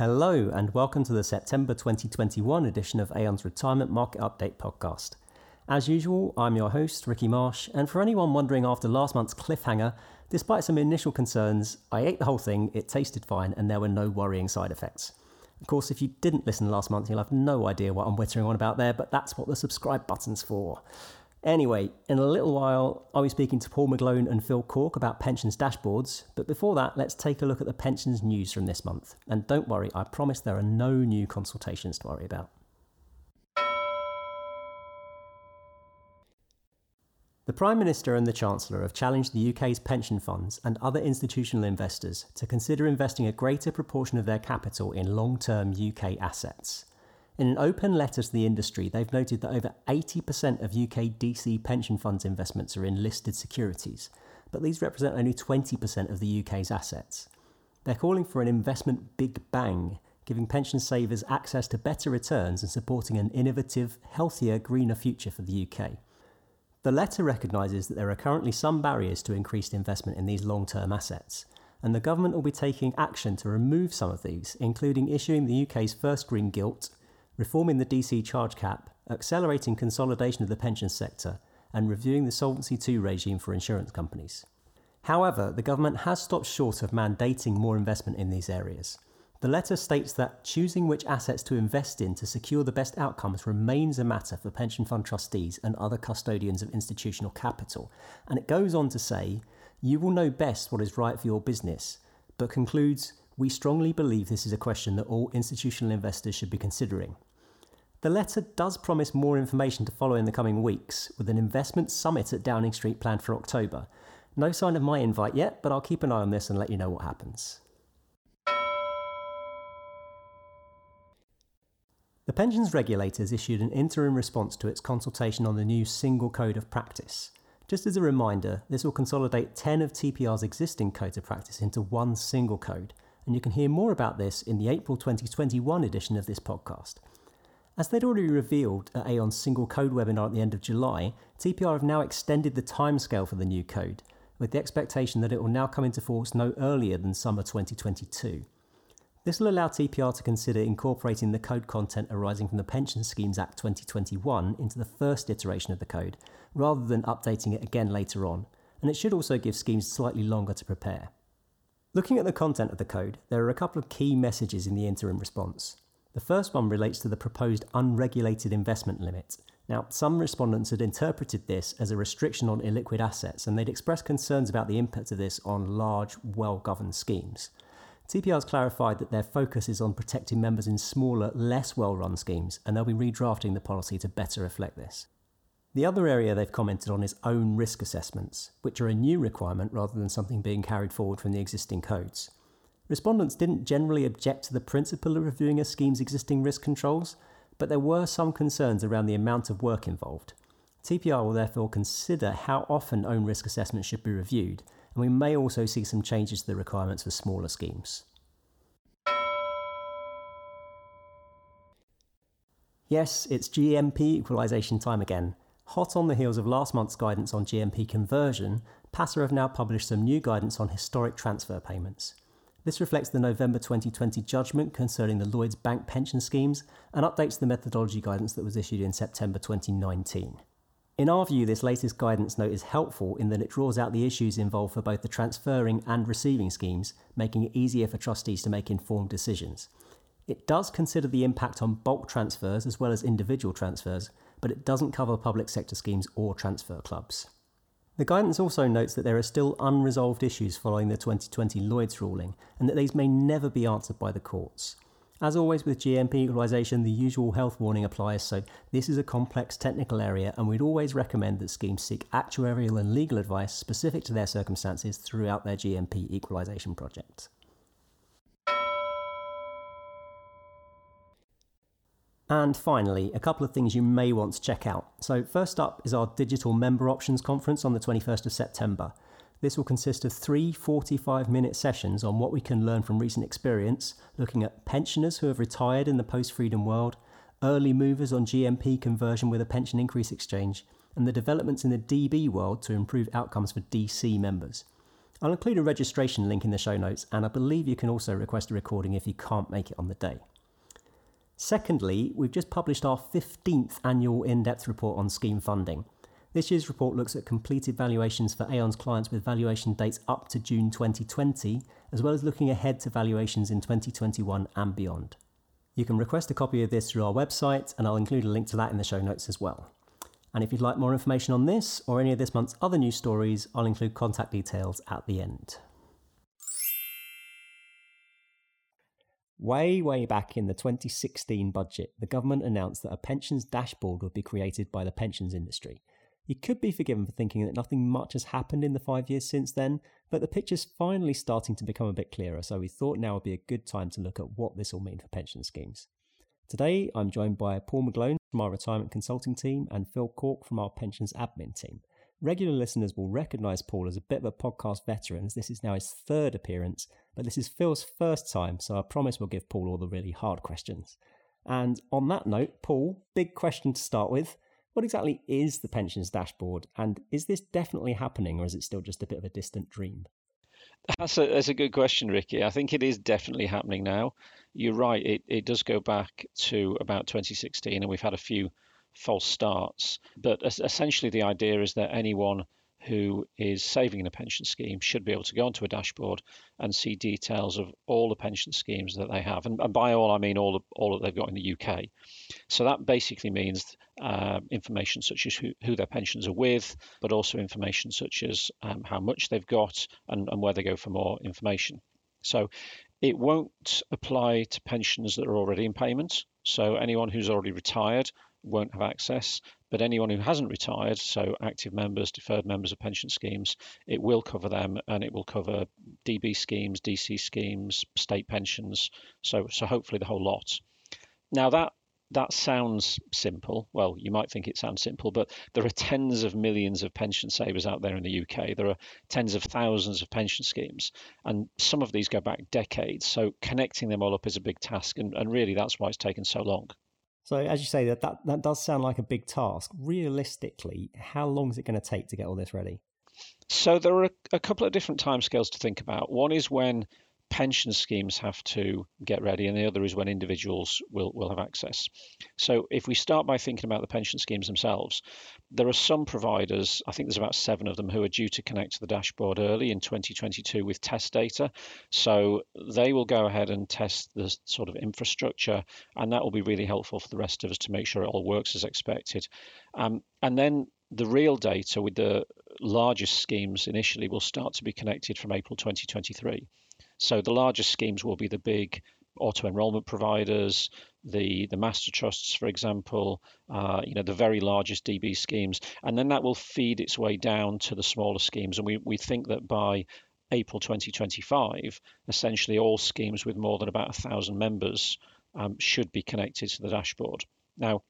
Hello, and welcome to the September 2021 edition of Aon's Retirement Market Update podcast. As usual, I'm your host, Ricky Marsh, and for anyone wondering after last month's cliffhanger, despite some initial concerns, I ate the whole thing, it tasted fine, and there were no worrying side effects. Of course, if you didn't listen last month, you'll have no idea what I'm wittering on about there, but that's what the subscribe button's for. Anyway, in a little while, I'll be speaking to Paul McGlone and Phil Cork about pensions dashboards, but before that, let's take a look at the pensions news from this month. And don't worry, I promise there are no new consultations to worry about. The Prime Minister and the Chancellor have challenged the UK's pension funds and other institutional investors to consider investing a greater proportion of their capital in long term UK assets. In an open letter to the industry, they've noted that over 80% of UK DC pension funds investments are in listed securities, but these represent only 20% of the UK's assets. They're calling for an investment big bang, giving pension savers access to better returns and supporting an innovative, healthier, greener future for the UK. The letter recognises that there are currently some barriers to increased investment in these long term assets, and the government will be taking action to remove some of these, including issuing the UK's first green gilt, reforming the DC charge cap, accelerating consolidation of the pension sector, and reviewing the Solvency II regime for insurance companies. However, the government has stopped short of mandating more investment in these areas. The letter states that choosing which assets to invest in to secure the best outcomes remains a matter for pension fund trustees and other custodians of institutional capital. And it goes on to say, you will know best what is right for your business, but concludes, we strongly believe this is a question that all institutional investors should be considering. The letter does promise more information to follow in the coming weeks, with an investment summit at Downing Street planned for October. No sign of my invite yet, but I'll keep an eye on this and let you know what happens. The pensions regulators issued an interim response to its consultation on the new Single Code of Practice. Just as a reminder, this will consolidate 10 of TPR's existing codes of practice into one single code, and you can hear more about this in the April 2021 edition of this podcast. As they'd already revealed at Aon's single code webinar at the end of July, TPR have now extended the timescale for the new code, with the expectation that it will now come into force no earlier than summer 2022. This will allow TPR to consider incorporating the code content arising from the Pension Schemes Act 2021 into the first iteration of the code, rather than updating it again later on, and it should also give schemes slightly longer to prepare. Looking at the content of the code, there are a couple of key messages in the interim response. The first one relates to the proposed unregulated investment limit. Now, some respondents had interpreted this as a restriction on illiquid assets, and they'd expressed concerns about the impact of this on large, well governed schemes. TPR has clarified that their focus is on protecting members in smaller, less well run schemes, and they'll be redrafting the policy to better reflect this. The other area they've commented on is own risk assessments, which are a new requirement rather than something being carried forward from the existing codes. Respondents didn't generally object to the principle of reviewing a scheme's existing risk controls, but there were some concerns around the amount of work involved. TPR will therefore consider how often own risk assessments should be reviewed, and we may also see some changes to the requirements for smaller schemes. Yes, it's GMP equalisation time again. Hot on the heels of last month's guidance on GMP conversion, PASA have now published some new guidance on historic transfer payments. This reflects the November 2020 judgment concerning the Lloyds Bank pension schemes and updates the methodology guidance that was issued in September 2019. In our view, this latest guidance note is helpful in that it draws out the issues involved for both the transferring and receiving schemes, making it easier for trustees to make informed decisions. It does consider the impact on bulk transfers as well as individual transfers, but it doesn't cover public sector schemes or transfer clubs. The guidance also notes that there are still unresolved issues following the 2020 Lloyds ruling and that these may never be answered by the courts. As always with GMP equalisation, the usual health warning applies, so this is a complex technical area and we'd always recommend that schemes seek actuarial and legal advice specific to their circumstances throughout their GMP equalisation project. And finally, a couple of things you may want to check out. So, first up is our Digital Member Options Conference on the 21st of September. This will consist of three 45 minute sessions on what we can learn from recent experience, looking at pensioners who have retired in the post freedom world, early movers on GMP conversion with a pension increase exchange, and the developments in the DB world to improve outcomes for DC members. I'll include a registration link in the show notes, and I believe you can also request a recording if you can't make it on the day. Secondly, we've just published our 15th annual in depth report on scheme funding. This year's report looks at completed valuations for Aon's clients with valuation dates up to June 2020, as well as looking ahead to valuations in 2021 and beyond. You can request a copy of this through our website, and I'll include a link to that in the show notes as well. And if you'd like more information on this or any of this month's other news stories, I'll include contact details at the end. Way, way back in the 2016 budget, the government announced that a pensions dashboard would be created by the pensions industry. You could be forgiven for thinking that nothing much has happened in the five years since then, but the picture's finally starting to become a bit clearer, so we thought now would be a good time to look at what this will mean for pension schemes. Today, I'm joined by Paul McGlone from our retirement consulting team and Phil Cork from our pensions admin team. Regular listeners will recognise Paul as a bit of a podcast veteran, this is now his third appearance, but this is Phil's first time, so I promise we'll give Paul all the really hard questions. And on that note, Paul, big question to start with. What exactly is the pensions dashboard, and is this definitely happening, or is it still just a bit of a distant dream? That's a, that's a good question, Ricky. I think it is definitely happening now. You're right, it, it does go back to about 2016, and we've had a few false starts. But essentially, the idea is that anyone who is saving in a pension scheme should be able to go onto a dashboard and see details of all the pension schemes that they have. And, and by all, I mean all, all that they've got in the UK. So that basically means uh, information such as who, who, their pensions are with, but also information such as um, how much they've got and, and where they go for more information. So it won't apply to pensions that are already in payment. So anyone who's already retired won't have access, but anyone who hasn't retired, so active members, deferred members of pension schemes, it will cover them and it will cover DB schemes, DC schemes, state pensions, so so hopefully the whole lot. Now that that sounds simple. Well, you might think it sounds simple, but there are tens of millions of pension savers out there in the UK. There are tens of thousands of pension schemes, and some of these go back decades. So connecting them all up is a big task, and, and really that's why it's taken so long. So, as you say, that, that that does sound like a big task. Realistically, how long is it going to take to get all this ready? So there are a, couple of different timescales to think about. One is when pension schemes have to get ready, and the other is when individuals will, will have access. So, if we start by thinking about the pension schemes themselves, there are some providers, I think there's about seven of them, who are due to connect to the dashboard early in 2022 with test data. So, they will go ahead and test the sort of infrastructure, and that will be really helpful for the rest of us to make sure it all works as expected. Um, and then the real data with the largest schemes initially will start to be connected from April 2023. So the largest schemes will be the big auto enrollment providers, the the master trusts, for example, uh, you know the very largest DB schemes, and then that will feed its way down to the smaller schemes. And we we think that by April 2025, essentially all schemes with more than about a thousand members um, should be connected to the dashboard. Now,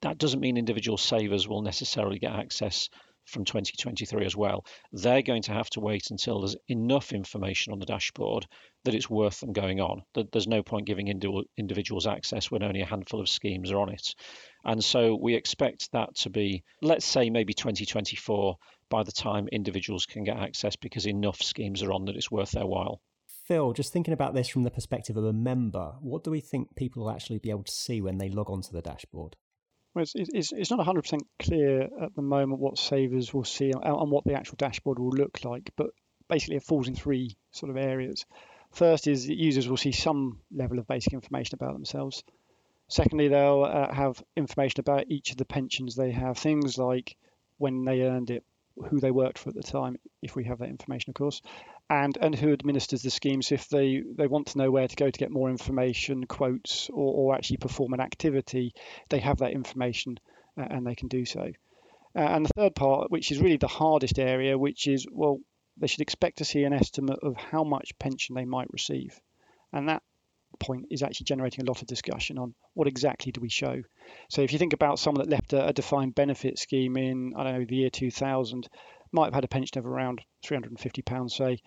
that doesn't mean individual savers will necessarily get access from 2023 as well. They're going to have to wait until there's enough information on the dashboard that it's worth them going on. That There's no point giving individuals access when only a handful of schemes are on it. And so we expect that to be, let's say, maybe 2024 by the time individuals can get access because enough schemes are on that it's worth their while. Phil, just thinking about this from the perspective of a member, what do we think people will actually be able to see when they log onto the dashboard? Well, it's, it's, it's not 100% clear at the moment what savers will see and, what the actual dashboard will look like, but basically it falls in three sort of areas. First is users will see some level of basic information about themselves. Secondly, they'll uh, have information about each of the pensions they have, things like when they earned it, who they worked for at the time, if we have that information, of course, and and who administers the schemes. If they they want to know where to go to get more information, quotes, or, or actually perform an activity, they have that information uh, and they can do so. Uh, and the third part, which is really the hardest area, which is well, they should expect to see an estimate of how much pension they might receive, and that point is actually generating a lot of discussion on what exactly do we show. So if you think about someone that left a, a defined benefit scheme in I don't know the year 2000 might have had a pension of around 350 pounds, say.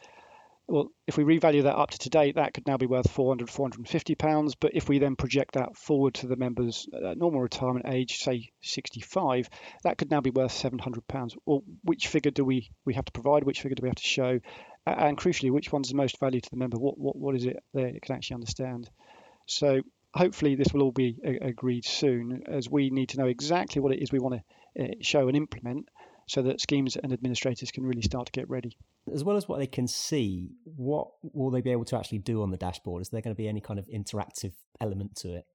well, if we revalue that up to today, that could now be worth 400, 450 pounds. But if we then project that forward to the members' normal retirement age, say 65, that could now be worth 700 pounds. Well, which figure do we we have to provide? Which figure do we have to show? And crucially, which one's the most value to the member? What what what is it they can actually understand? So hopefully this will all be agreed soon, as we need to know exactly what it is we want to uh, show and implement so that schemes and administrators can really start to get ready. As well as what they can see, what will they be able to actually do on the dashboard? Is there going to be any kind of interactive element to it?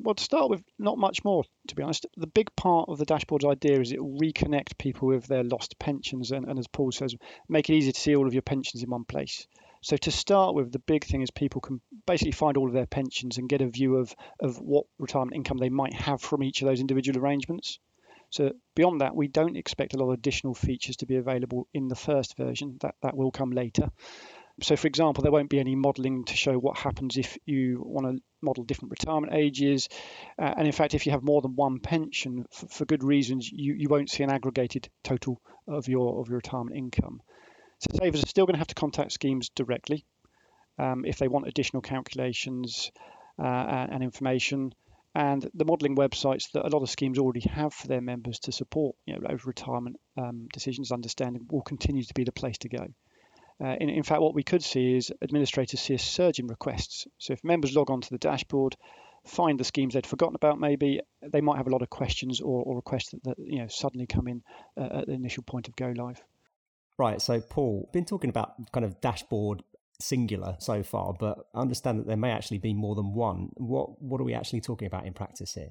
Well, to start with, not much more, to be honest. The big part of the dashboard's idea is it will reconnect people with their lost pensions and, and, as Paul says, make it easy to see all of your pensions in one place. So to start with, the big thing is people can basically find all of their pensions and get a view of, of what retirement income they might have from each of those individual arrangements. So beyond that, we don't expect a lot of additional features to be available in the first version. That that will come later. So, for example, there won't be any modelling to show what happens if you want to model different retirement ages. Uh, and in fact, if you have more than one pension, for, for good reasons, you, you won't see an aggregated total of your of your retirement income. So savers are still going to have to contact schemes directly um, if they want additional calculations uh, and information and the modelling websites that a lot of schemes already have for their members to support you know, those retirement um, decisions understanding will continue to be the place to go. Uh, in, in, fact, what we could see is administrators see a surge in requests. So if members log on to the dashboard, find the schemes they'd forgotten about, maybe they might have a lot of questions or, or requests that, that, you know suddenly come in uh, at the initial point of go live. Right. So, Paul, been talking about kind of dashboard singular so far, but I understand that there may actually be more than one. What what are we actually talking about in practice here?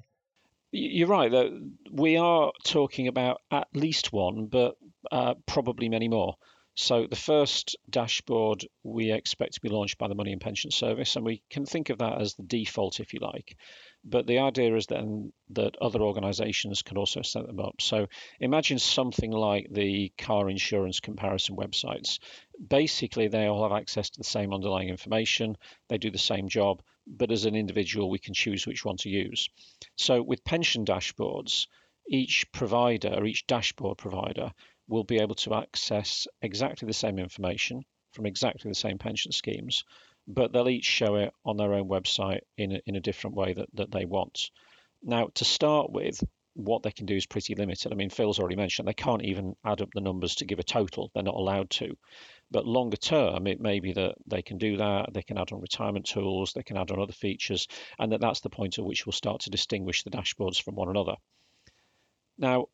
You're right. That we are talking about at least one, but uh, probably many more. So the first dashboard we expect to be launched by the Money and Pension Service, and we can think of that as the default, if you like. But the idea is then that other organisations can also set them up. So imagine something like the car insurance comparison websites. Basically, they all have access to the same underlying information. They do the same job, but as an individual, we can choose which one to use. So with pension dashboards, each provider, each dashboard provider, will be able to access exactly the same information from exactly the same pension schemes but they'll each show it on their own website in a, in a different way that, that they want. Now, to start with, what they can do is pretty limited. I mean, Phil's already mentioned they can't even add up the numbers to give a total. They're not allowed to. But longer term, it may be that they can do that. They can add on retirement tools. They can add on other features, and that that's the point at which we'll start to distinguish the dashboards from one another. Now,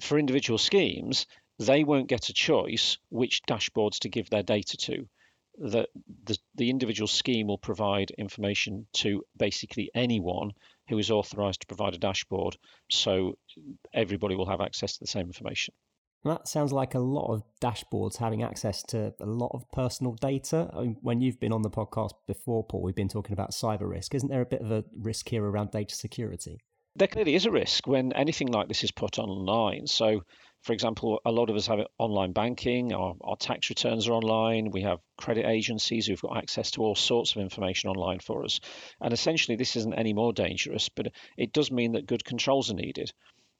for individual schemes, they won't get a choice which dashboards to give their data to that the, the individual scheme will provide information to basically anyone who is authorized to provide a dashboard. So everybody will have access to the same information. That sounds like a lot of dashboards having access to a lot of personal data. I mean, when you've been on the podcast before, Paul, we've been talking about cyber risk. Isn't there a bit of a risk here around data security? There clearly is a risk when anything like this is put online. So for example, a lot of us have online banking, our, our tax returns are online, we have credit agencies who've got access to all sorts of information online for us. And essentially, this isn't any more dangerous, but it does mean that good controls are needed.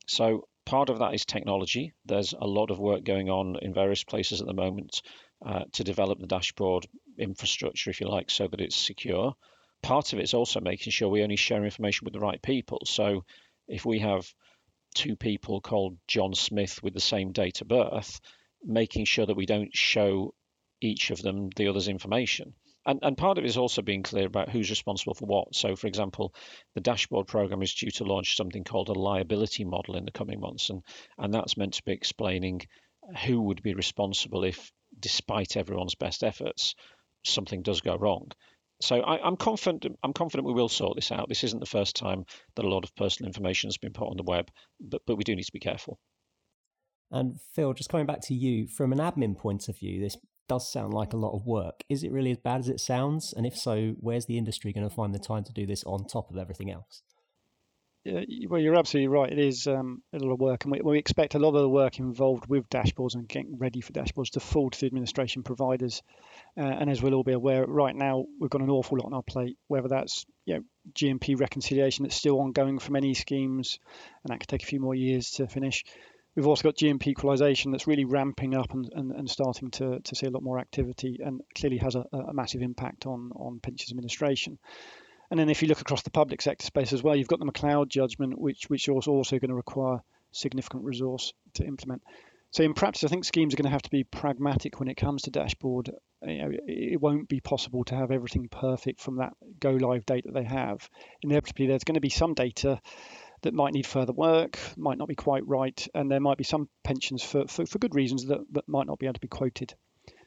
So, part of that is technology. There's a lot of work going on in various places at the moment uh, to develop the dashboard infrastructure, if you like, so that it's secure. Part of it is also making sure we only share information with the right people. So, if we have two people called John Smith with the same date of birth, making sure that we don't show each of them the other's information. And, and part of it is also being clear about who's responsible for what. So, for example, the dashboard program is due to launch something called a liability model in the coming months, and, and that's meant to be explaining who would be responsible if, despite everyone's best efforts, something does go wrong. So I, am confident. I'm confident we will sort this out. This isn't the first time that a lot of personal information has been put on the web, but but we do need to be careful. And Phil, just coming back to you from an admin point of view, this does sound like a lot of work. Is it really as bad as it sounds? And if so, where's the industry going to find the time to do this on top of everything else? Well, you're absolutely right. It is um, a lot of work, and we, we, expect a lot of the work involved with dashboards and getting ready for dashboards to fall to the administration providers. Uh, and as we'll all be aware, right now we've got an awful lot on our plate. Whether that's you know GMP reconciliation that's still ongoing for many schemes, and that could take a few more years to finish. We've also got GMP equalization that's really ramping up and, and, and starting to, to see a lot more activity and clearly has a, a massive impact on, on pensions administration. And then if you look across the public sector space as well, you've got the McCloud judgment, which which is also going to require significant resource to implement. So in practice, I think schemes are going to have to be pragmatic when it comes to dashboard. You know, it won't be possible to have everything perfect from that go live date that they have. Inevitably, there's going to be some data that might need further work, might not be quite right, and there might be some pensions for, for, for good reasons that, that might not be able to be quoted.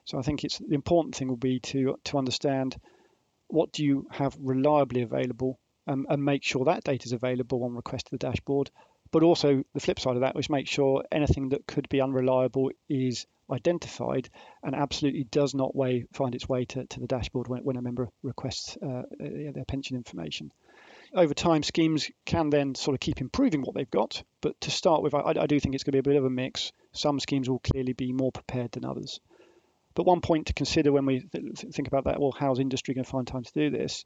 So I think it's the important thing will be to to understand what do you have reliably available um, and make sure that data is available on request to the dashboard. But also the flip side of that was make sure anything that could be unreliable is identified and absolutely does not find its way to, to the dashboard when, when a member requests uh, their pension information over time, schemes can then sort of keep improving what they've got. But to start with, I, I do think it's going to be a bit of a mix. Some schemes will clearly be more prepared than others. But one point to consider when we th- think about that, well, how's industry going to find time to do this?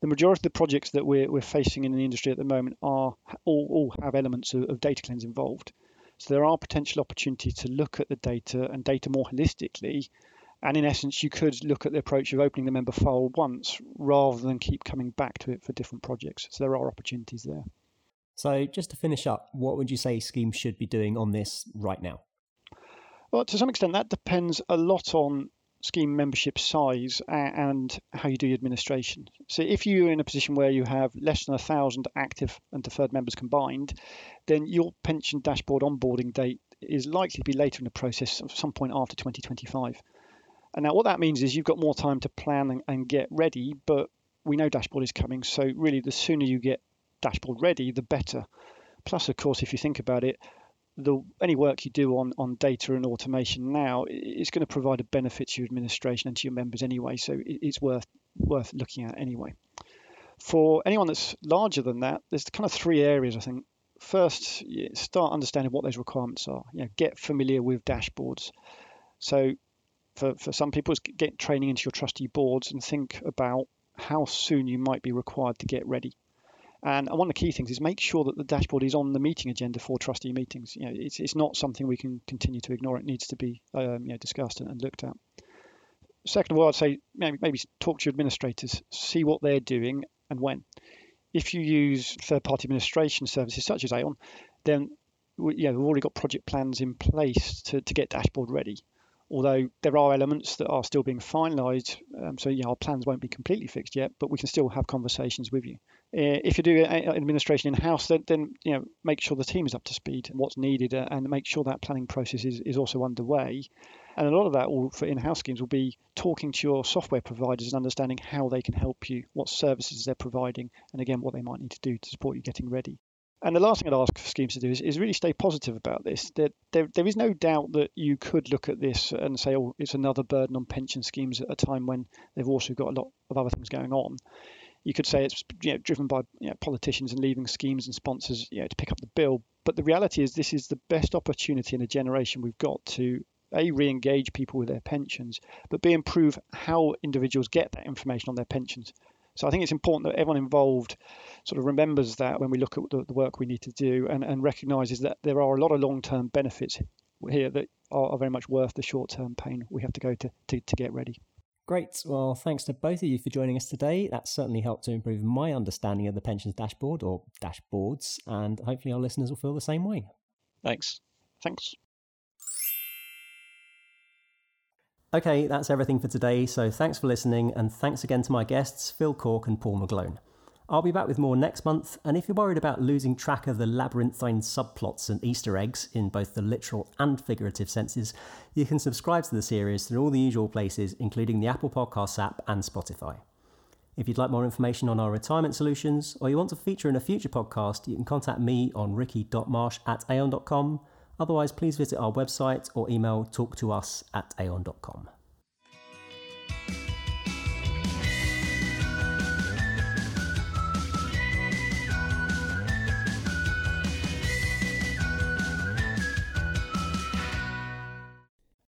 The majority of the projects that we're, we're facing in the industry at the moment are all, all have elements of, of data cleanse involved. So there are potential opportunities to look at the data and data more holistically and in essence, you could look at the approach of opening the member file once rather than keep coming back to it for different projects. So there are opportunities there. So just to finish up, what would you say schemes should be doing on this right now? Well, to some extent, that depends a lot on scheme membership size and how you do your administration. So if you're in a position where you have less than a thousand active and deferred members combined, then your pension dashboard onboarding date is likely to be later in the process, at some point after 2025. And now what that means is you've got more time to plan and, and get ready, but we know dashboard is coming. So really the sooner you get dashboard ready, the better. Plus, of course, if you think about it, the any work you do on on data and automation now is going to provide a benefit to your administration and to your members anyway. So it's worth worth looking at anyway. For anyone that's larger than that, there's kind of three areas I think. First, start understanding what those requirements are. You know, get familiar with dashboards. So for, for some people is get training into your trustee boards and think about how soon you might be required to get ready. And one of the key things is make sure that the dashboard is on the meeting agenda for trustee meetings. You know, it's, it's not something we can continue to ignore. It needs to be um, you know, discussed and, and, looked at. Second of all, I'd say maybe, maybe talk to your administrators, see what they're doing and when. If you use third-party administration services such as Aon, then we, you know, we've already got project plans in place to, to get dashboard ready although there are elements that are still being finalised. Um, so, yeah, our plans won't be completely fixed yet, but we can still have conversations with you. Uh, if you do administration in house, then, then, you know make sure the team is up to speed and what's needed, uh, and make sure that planning process is, is also underway. And a lot of that for in-house schemes will be talking to your software providers and understanding how they can help you, what services they're providing, and again what they might need to do to support you getting ready. And the last thing I'd ask for schemes to do is, is really stay positive about this. There, there is no doubt that you could look at this and say, oh, it's another burden on pension schemes at a time when they've also got a lot of other things going on. You could say it's you know, driven by you know, politicians and leaving schemes and sponsors you know, to pick up the bill. But the reality is, this is the best opportunity in a generation we've got to a re-engage people with their pensions, but b improve how individuals get that information on their pensions. So I think it's important that everyone involved sort of remembers that when we look at the, the work we need to do and, and recognises that there are a lot of long-term benefits here that are, are very much worth the short-term pain we have to go to, to, to get ready. Great. Well, thanks to both of you for joining us today. That certainly helped to improve my understanding of the pensions dashboard or dashboards, and hopefully our listeners will feel the same way. Thanks. Thanks. Okay, that's everything for today. So thanks for listening, and thanks again to my guests, Phil Cork and Paul McGlone. I'll be back with more next month, and if you're worried about losing track of the labyrinthine subplots and Easter eggs in both the literal and figurative senses, you can subscribe to the series through all the usual places, including the Apple Podcasts app and Spotify. If you'd like more information on our retirement solutions, or you want to feature in a future podcast, you can contact me on ricky.marsh at aon.com Otherwise, please visit our website or email talktous at aon.com.